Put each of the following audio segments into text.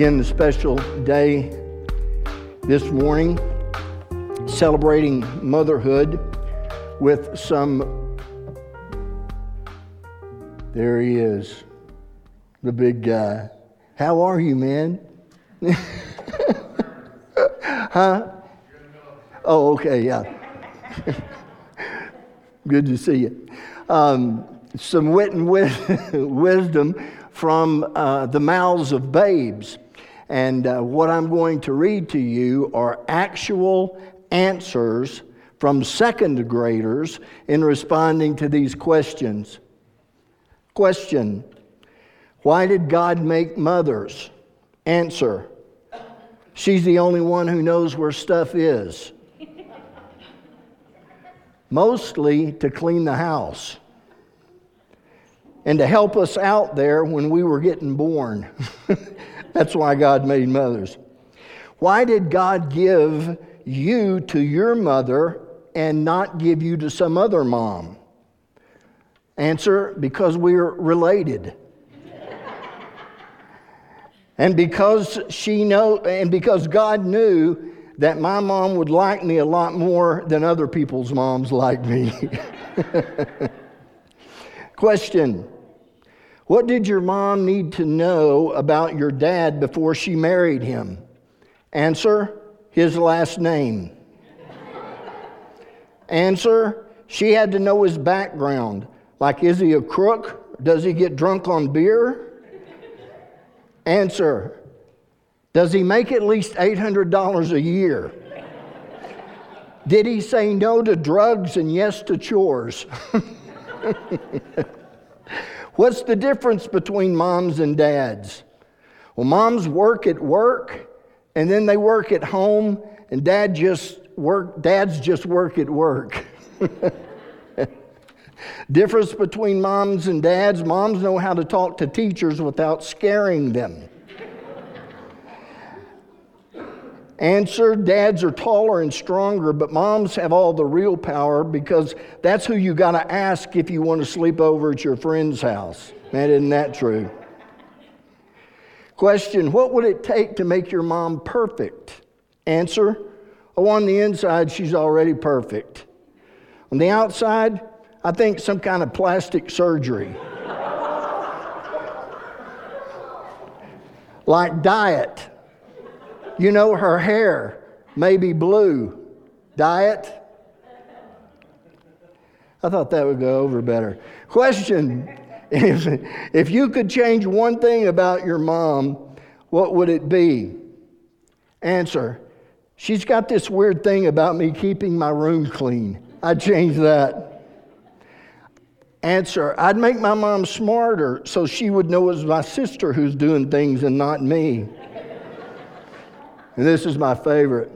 begin the special day this morning celebrating motherhood with some. There he is, the big guy. How are you, man? huh? Oh, okay, yeah. Good to see you. Um, some wit and wisdom from uh, the mouths of babes. And uh, what I'm going to read to you are actual answers from second graders in responding to these questions. Question Why did God make mothers? Answer She's the only one who knows where stuff is. Mostly to clean the house and to help us out there when we were getting born. That's why God made mothers. Why did God give you to your mother and not give you to some other mom? Answer because we're related. and because she know and because God knew that my mom would like me a lot more than other people's moms like me. Question What did your mom need to know about your dad before she married him? Answer His last name. Answer She had to know his background. Like, is he a crook? Does he get drunk on beer? Answer Does he make at least $800 a year? Did he say no to drugs and yes to chores? What's the difference between moms and dads? Well, moms work at work and then they work at home, and dad just work, dads just work at work. Difference between moms and dads moms know how to talk to teachers without scaring them. Answer Dads are taller and stronger, but moms have all the real power because that's who you got to ask if you want to sleep over at your friend's house. Man, isn't that true? Question What would it take to make your mom perfect? Answer Oh, on the inside, she's already perfect. On the outside, I think some kind of plastic surgery. like diet. You know, her hair may be blue. Diet? I thought that would go over better. Question if, if you could change one thing about your mom, what would it be? Answer She's got this weird thing about me keeping my room clean. I'd change that. Answer I'd make my mom smarter so she would know it's my sister who's doing things and not me. And this is my favorite.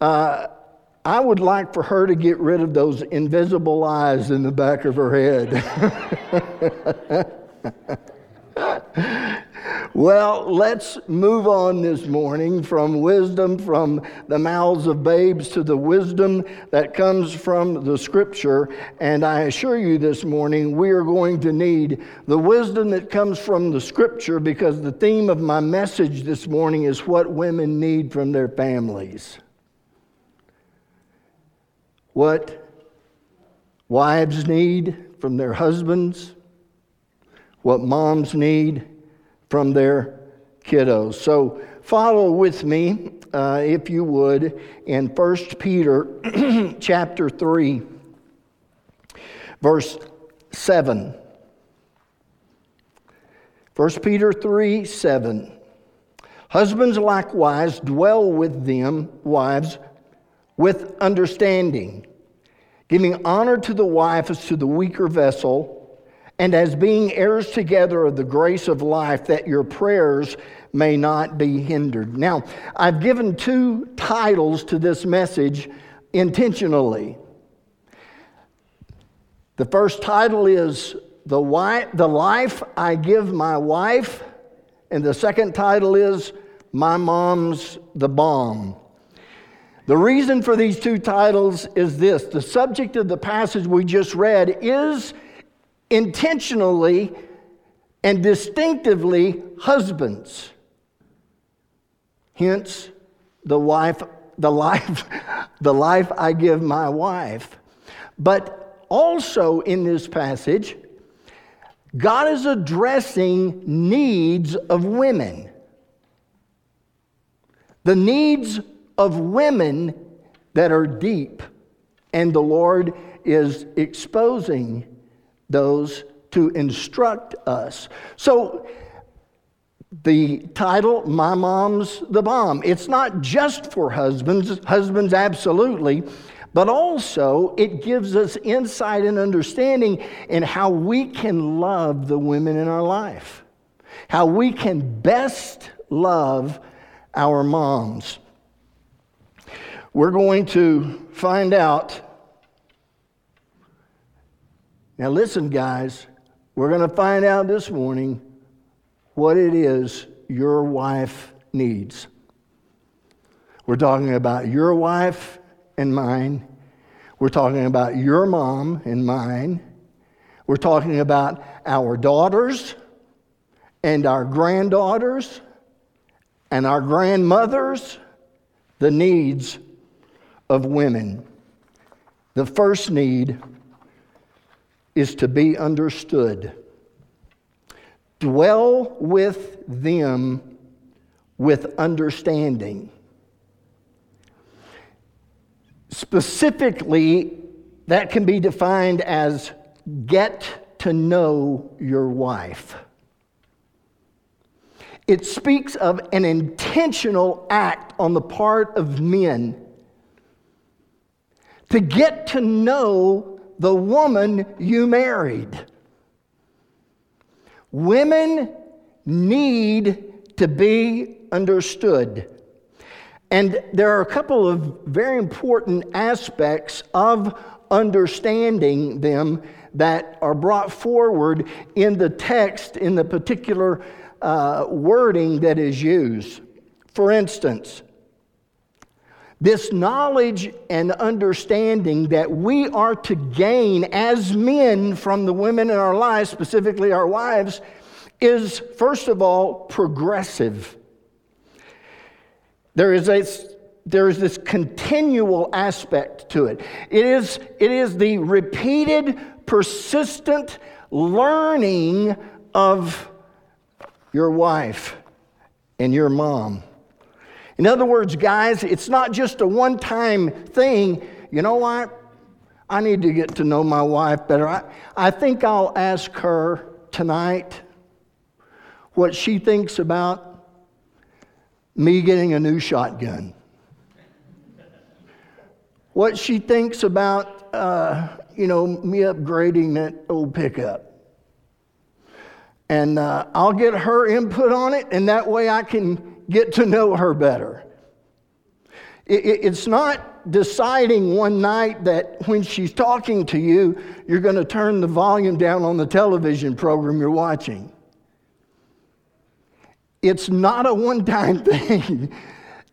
Uh, I would like for her to get rid of those invisible eyes in the back of her head. Well, let's move on this morning from wisdom from the mouths of babes to the wisdom that comes from the scripture. And I assure you this morning, we are going to need the wisdom that comes from the scripture because the theme of my message this morning is what women need from their families. What wives need from their husbands, what moms need from their kiddos. So follow with me, uh, if you would, in 1 Peter chapter 3, verse 7. 1 Peter 3 7. Husbands likewise dwell with them, wives, with understanding, giving honor to the wife as to the weaker vessel and as being heirs together of the grace of life, that your prayers may not be hindered. Now, I've given two titles to this message intentionally. The first title is the, wife, the Life I Give My Wife, and the second title is My Mom's the Bomb. The reason for these two titles is this the subject of the passage we just read is intentionally and distinctively husbands. hence the wife, the life, the life I give my wife. But also in this passage, God is addressing needs of women. The needs of women that are deep, and the Lord is exposing those to instruct us. So, the title, My Mom's the Bomb, it's not just for husbands, husbands absolutely, but also it gives us insight and understanding in how we can love the women in our life, how we can best love our moms. We're going to find out. Now, listen, guys, we're going to find out this morning what it is your wife needs. We're talking about your wife and mine. We're talking about your mom and mine. We're talking about our daughters and our granddaughters and our grandmothers, the needs of women. The first need is to be understood. Dwell with them with understanding. Specifically, that can be defined as get to know your wife. It speaks of an intentional act on the part of men to get to know the woman you married. Women need to be understood. And there are a couple of very important aspects of understanding them that are brought forward in the text, in the particular uh, wording that is used. For instance, this knowledge and understanding that we are to gain as men from the women in our lives, specifically our wives, is first of all progressive. There is, a, there is this continual aspect to it. It is, it is the repeated, persistent learning of your wife and your mom. In other words, guys, it's not just a one time thing. You know what? I need to get to know my wife better. I, I think I'll ask her tonight what she thinks about me getting a new shotgun. What she thinks about, uh, you know, me upgrading that old pickup. And uh, I'll get her input on it, and that way I can get to know her better. It's not deciding one night that when she's talking to you, you're going to turn the volume down on the television program you're watching. It's not a one time thing.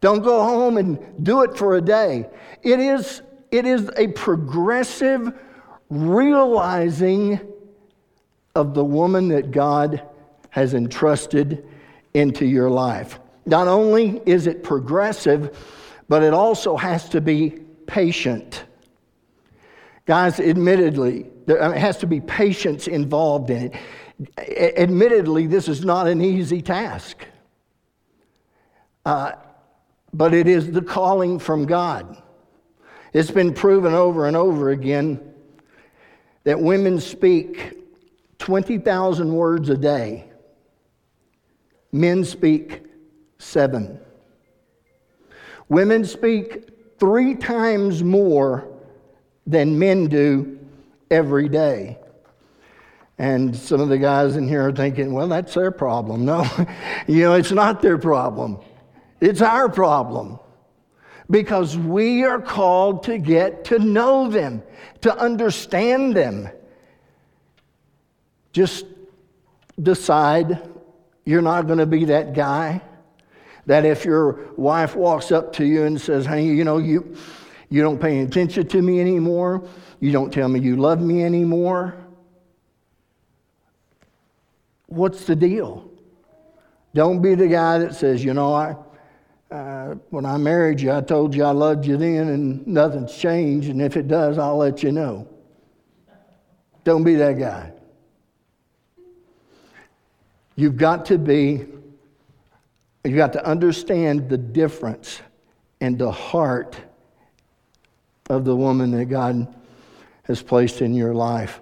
Don't go home and do it for a day. It is, it is a progressive realizing of the woman that God has entrusted into your life. Not only is it progressive, but it also has to be patient. Guys, admittedly, there has to be patience involved in it. Admittedly, this is not an easy task, uh, but it is the calling from God. It's been proven over and over again that women speak 20,000 words a day, men speak seven. Women speak three times more than men do every day. And some of the guys in here are thinking, well, that's their problem. No, you know, it's not their problem, it's our problem. Because we are called to get to know them, to understand them. Just decide you're not going to be that guy that if your wife walks up to you and says, hey, you know, you, you don't pay attention to me anymore, you don't tell me you love me anymore, what's the deal? Don't be the guy that says, you know, I, uh, when I married you, I told you I loved you then and nothing's changed, and if it does, I'll let you know. Don't be that guy. You've got to be, you've got to understand the difference and the heart of the woman that God has placed in your life.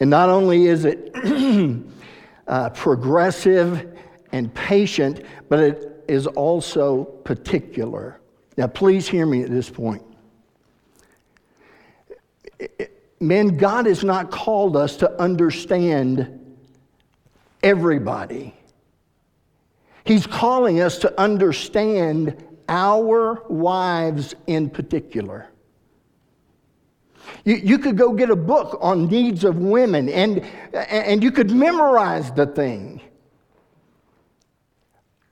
And not only is it uh, progressive and patient, but it is also particular. Now, please hear me at this point. Men, God has not called us to understand everybody. He's calling us to understand our wives in particular. You, you could go get a book on needs of women and, and you could memorize the thing.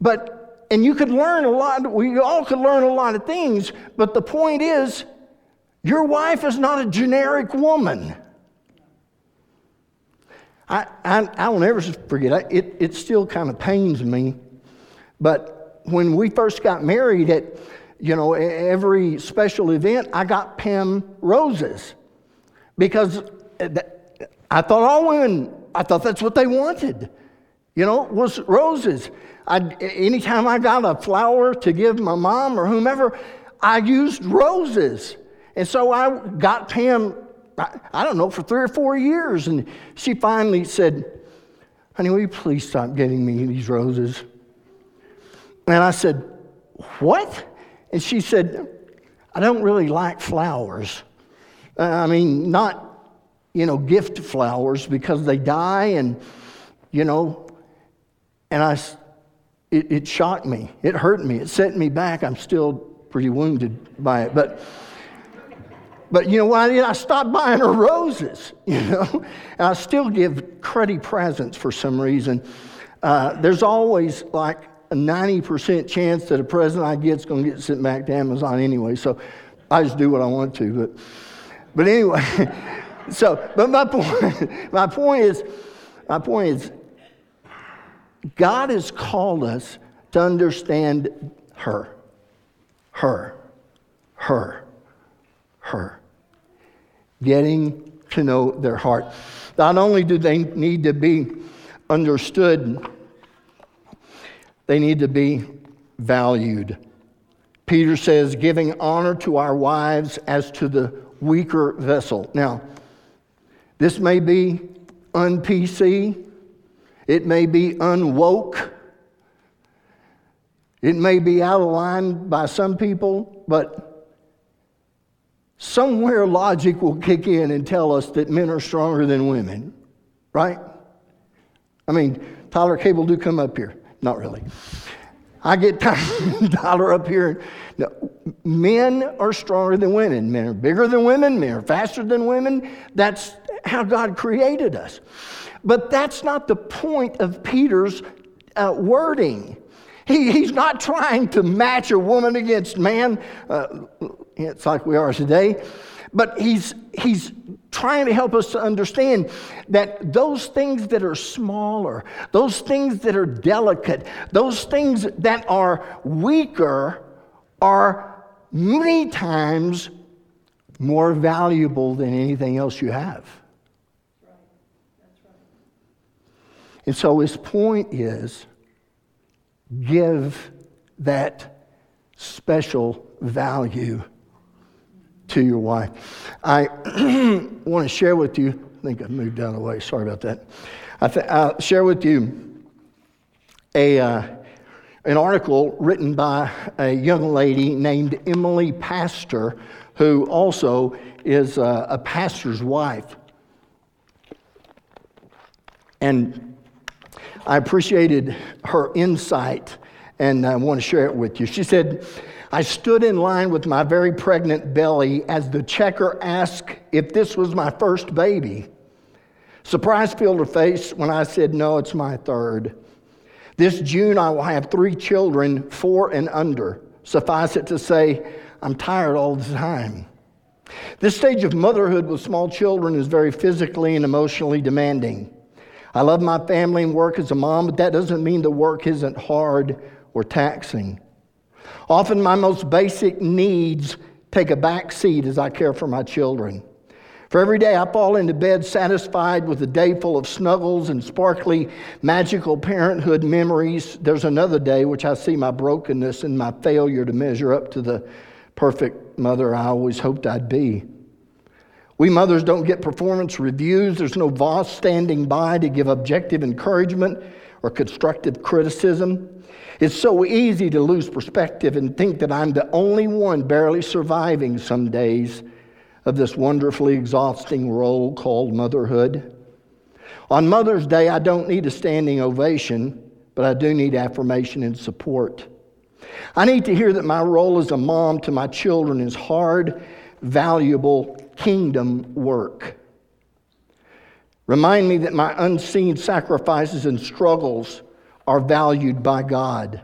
But, and you could learn a lot, we all could learn a lot of things, but the point is, your wife is not a generic woman. I, I, I will never forget, it, it still kind of pains me, but when we first got married at, you know, every special event, I got Pam roses because uh, I thought all women, I thought that's what they wanted, you know, was roses. I, anytime I got a flower to give my mom or whomever, I used roses. And so I got Pam, I, I don't know, for three or four years. And she finally said, Honey, will you please stop getting me these roses? And I said, What? And she said, I don't really like flowers. Uh, I mean, not, you know, gift flowers because they die and, you know, and I, it, it shocked me. It hurt me. It set me back. I'm still pretty wounded by it. But, but you know what I did? I stopped buying her roses, you know, and I still give cruddy presents for some reason. Uh, there's always like a 90% chance that a present I get is going to get sent back to Amazon anyway. So I just do what I want to. But, but anyway, so, but my point, my point is, my point is, God has called us to understand her, her, her, her. Getting to know their heart. Not only do they need to be understood, they need to be valued. Peter says, giving honor to our wives as to the weaker vessel. Now, this may be un PC, it may be unwoke, it may be out of line by some people, but somewhere logic will kick in and tell us that men are stronger than women, right? I mean, Tyler Cable, do come up here. Not really. I get Tyler up here. No, men are stronger than women. Men are bigger than women. Men are faster than women. That's how God created us. But that's not the point of Peter's uh, wording. He, he's not trying to match a woman against man. Uh, it's like we are today. But he's, he's trying to help us to understand that those things that are smaller, those things that are delicate, those things that are weaker are many times more valuable than anything else you have. And so his point is give that special value to your wife. I want to share with you, I think I moved out of the way, sorry about that. I th- I'll share with you a, uh, an article written by a young lady named Emily Pastor, who also is a, a pastor's wife. And I appreciated her insight and I want to share it with you. She said, I stood in line with my very pregnant belly as the checker asked if this was my first baby. Surprise filled her face when I said, No, it's my third. This June, I will have three children, four and under. Suffice it to say, I'm tired all the time. This stage of motherhood with small children is very physically and emotionally demanding. I love my family and work as a mom, but that doesn't mean the work isn't hard or taxing. Often, my most basic needs take a back seat as I care for my children. For every day I fall into bed satisfied with a day full of snuggles and sparkly, magical parenthood memories, there's another day which I see my brokenness and my failure to measure up to the perfect mother I always hoped I'd be. We mothers don't get performance reviews. There's no boss standing by to give objective encouragement or constructive criticism. It's so easy to lose perspective and think that I'm the only one barely surviving some days of this wonderfully exhausting role called motherhood. On Mother's Day, I don't need a standing ovation, but I do need affirmation and support. I need to hear that my role as a mom to my children is hard, valuable kingdom work. Remind me that my unseen sacrifices and struggles are valued by God.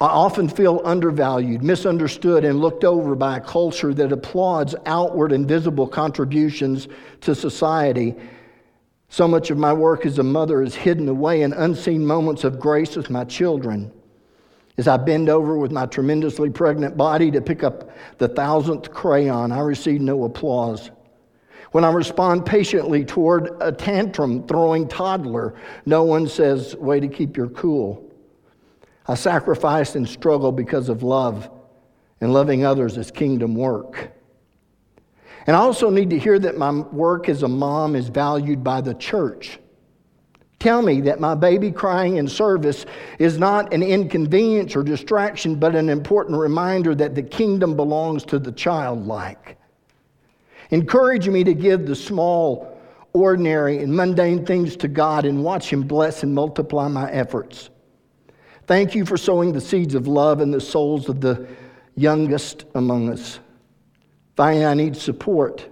I often feel undervalued, misunderstood, and looked over by a culture that applauds outward and visible contributions to society. So much of my work as a mother is hidden away in unseen moments of grace with my children. As I bend over with my tremendously pregnant body to pick up the thousandth crayon, I receive no applause. When I respond patiently toward a tantrum throwing toddler, no one says, Way to keep your cool. I sacrifice and struggle because of love, and loving others is kingdom work. And I also need to hear that my work as a mom is valued by the church. Tell me that my baby crying in service is not an inconvenience or distraction, but an important reminder that the kingdom belongs to the childlike. Encourage me to give the small, ordinary, and mundane things to God and watch Him bless and multiply my efforts. Thank you for sowing the seeds of love in the souls of the youngest among us. Finally, I need support.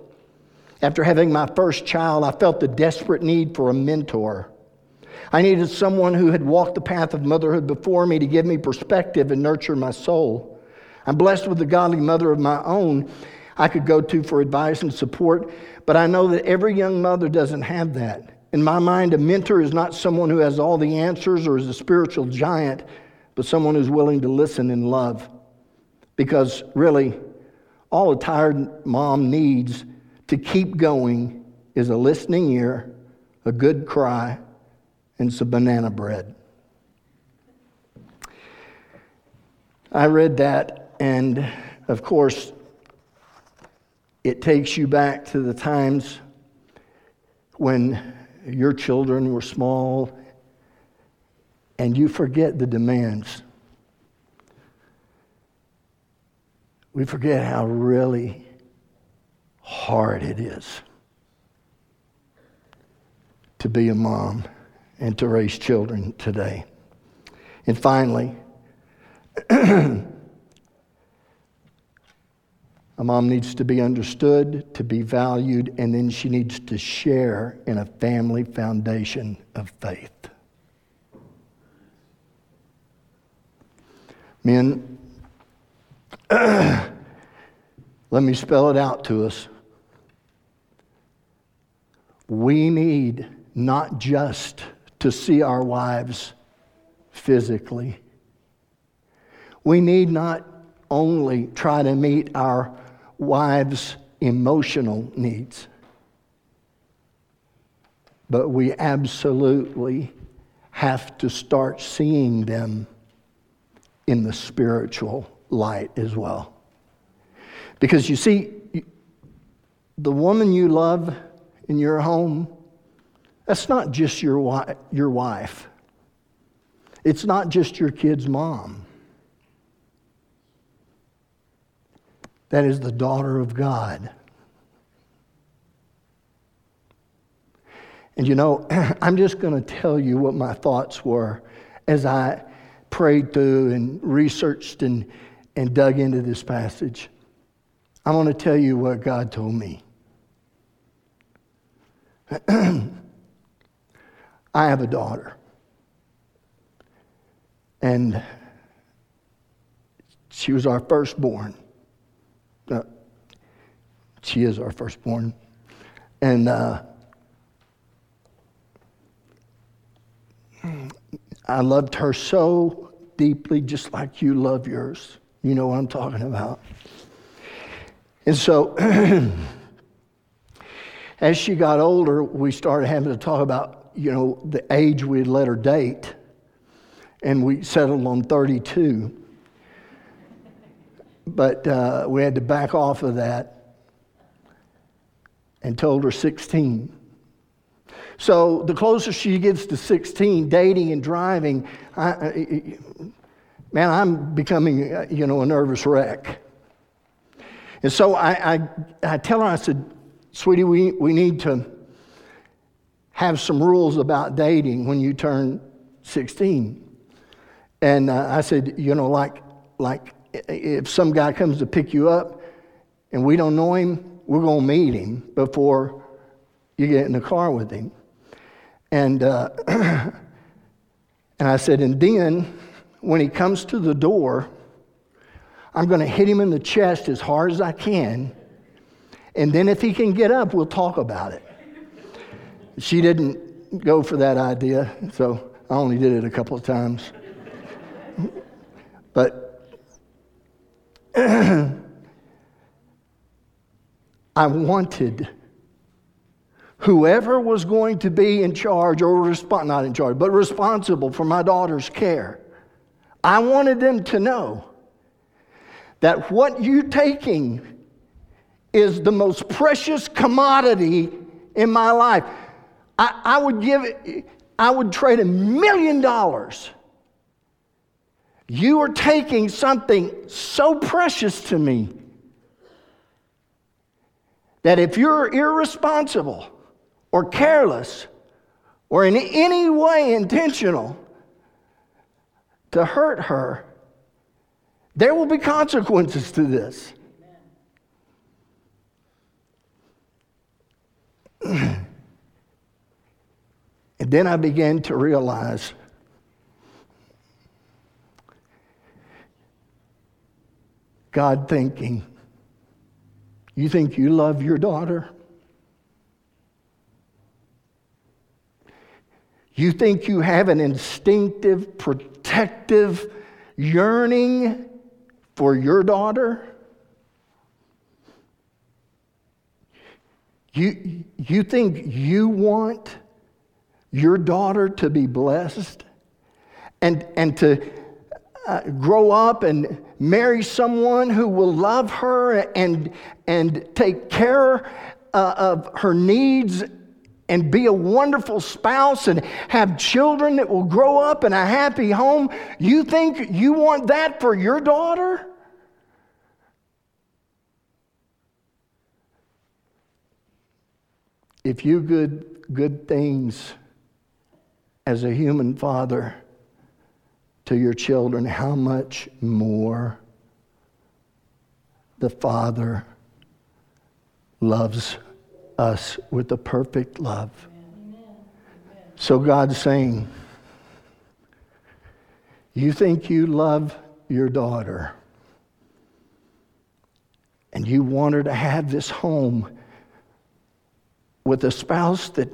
After having my first child, I felt the desperate need for a mentor. I needed someone who had walked the path of motherhood before me to give me perspective and nurture my soul. I'm blessed with a godly mother of my own I could go to for advice and support, but I know that every young mother doesn't have that. In my mind, a mentor is not someone who has all the answers or is a spiritual giant, but someone who's willing to listen and love. Because really, all a tired mom needs to keep going is a listening ear, a good cry, and some banana bread. I read that, and of course, it takes you back to the times when your children were small and you forget the demands. We forget how really hard it is to be a mom and to raise children today. And finally, A mom needs to be understood, to be valued, and then she needs to share in a family foundation of faith. Men, let me spell it out to us. We need not just to see our wives physically, we need not only try to meet our wives' emotional needs. But we absolutely have to start seeing them in the spiritual light as well. Because you see, the woman you love in your home, that's not just your, wi- your wife. It's not just your kid's mom. That is the daughter of God. And you know, I'm just going to tell you what my thoughts were as I prayed through and researched and, and dug into this passage. I want to tell you what God told me. I have a daughter. And she was our firstborn. Uh, she is our firstborn. And uh, I loved her so deeply, just like you love yours. You know what I'm talking about. And so, as she got older, we started having to talk about, you know, the age we'd let her date. And we settled on 32. But uh, we had to back off of that and told her 16. So the closer she gets to 16, dating and driving, I, man, I'm becoming, uh, you know, a nervous wreck. And so I, I, I tell her, I said, sweetie, we, we need to have some rules about dating when you turn 16. And uh, I said, you know, like, like if some guy comes to pick you up and we don't know him, we're going to meet him before you get in the car with him. And, uh, and I said, and then when he comes to the door, I'm going to hit him in the chest as hard as I can. And then if he can get up, we'll talk about it. She didn't go for that idea, so I only did it a couple of times. but I wanted whoever was going to be in charge or resp- not in charge, but responsible for my daughter's care. I wanted them to know that what you're taking is the most precious commodity in my life. I, I would give it, I would trade a million dollars. You are taking something so precious to me that if you're irresponsible or careless or in any way intentional to hurt her, there will be consequences to this. and then I began to realize God thinking, You think you love your daughter? You think you have an instinctive, protective yearning for your daughter? You, you think you want your daughter to be blessed and, and to uh, grow up and marry someone who will love her and, and take care uh, of her needs and be a wonderful spouse and have children that will grow up in a happy home. You think you want that for your daughter? If you good good things as a human father to your children, how much more the Father loves us with a perfect love. So God's saying, You think you love your daughter, and you want her to have this home with a spouse that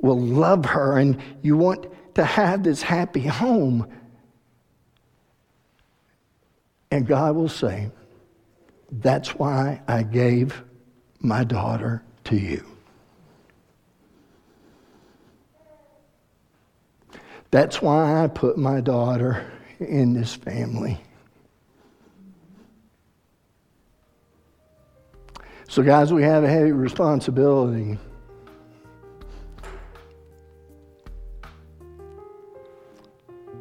will love her, and you want to have this happy home. And God will say, That's why I gave my daughter to you. That's why I put my daughter in this family. So, guys, we have a heavy responsibility.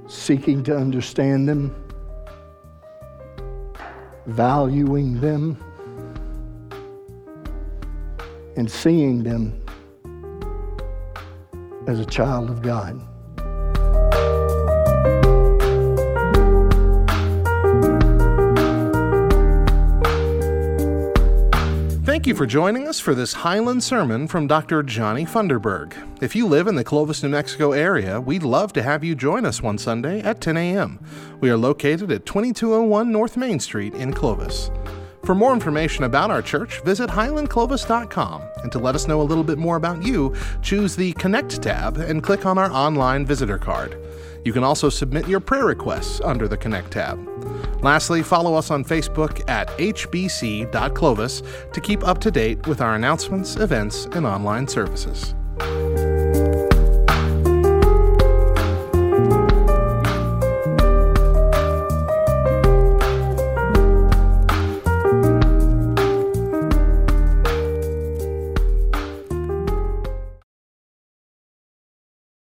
Seeking to understand them, valuing them and seeing them as a child of God. Thank you for joining us for this Highland sermon from Dr. Johnny Funderburg. If you live in the Clovis, New Mexico area, we'd love to have you join us one Sunday at 10 a.m. We are located at 2201 North Main Street in Clovis. For more information about our church, visit highlandclovis.com. And to let us know a little bit more about you, choose the Connect tab and click on our online visitor card. You can also submit your prayer requests under the Connect tab. Lastly, follow us on Facebook at hbc.clovis to keep up to date with our announcements, events, and online services.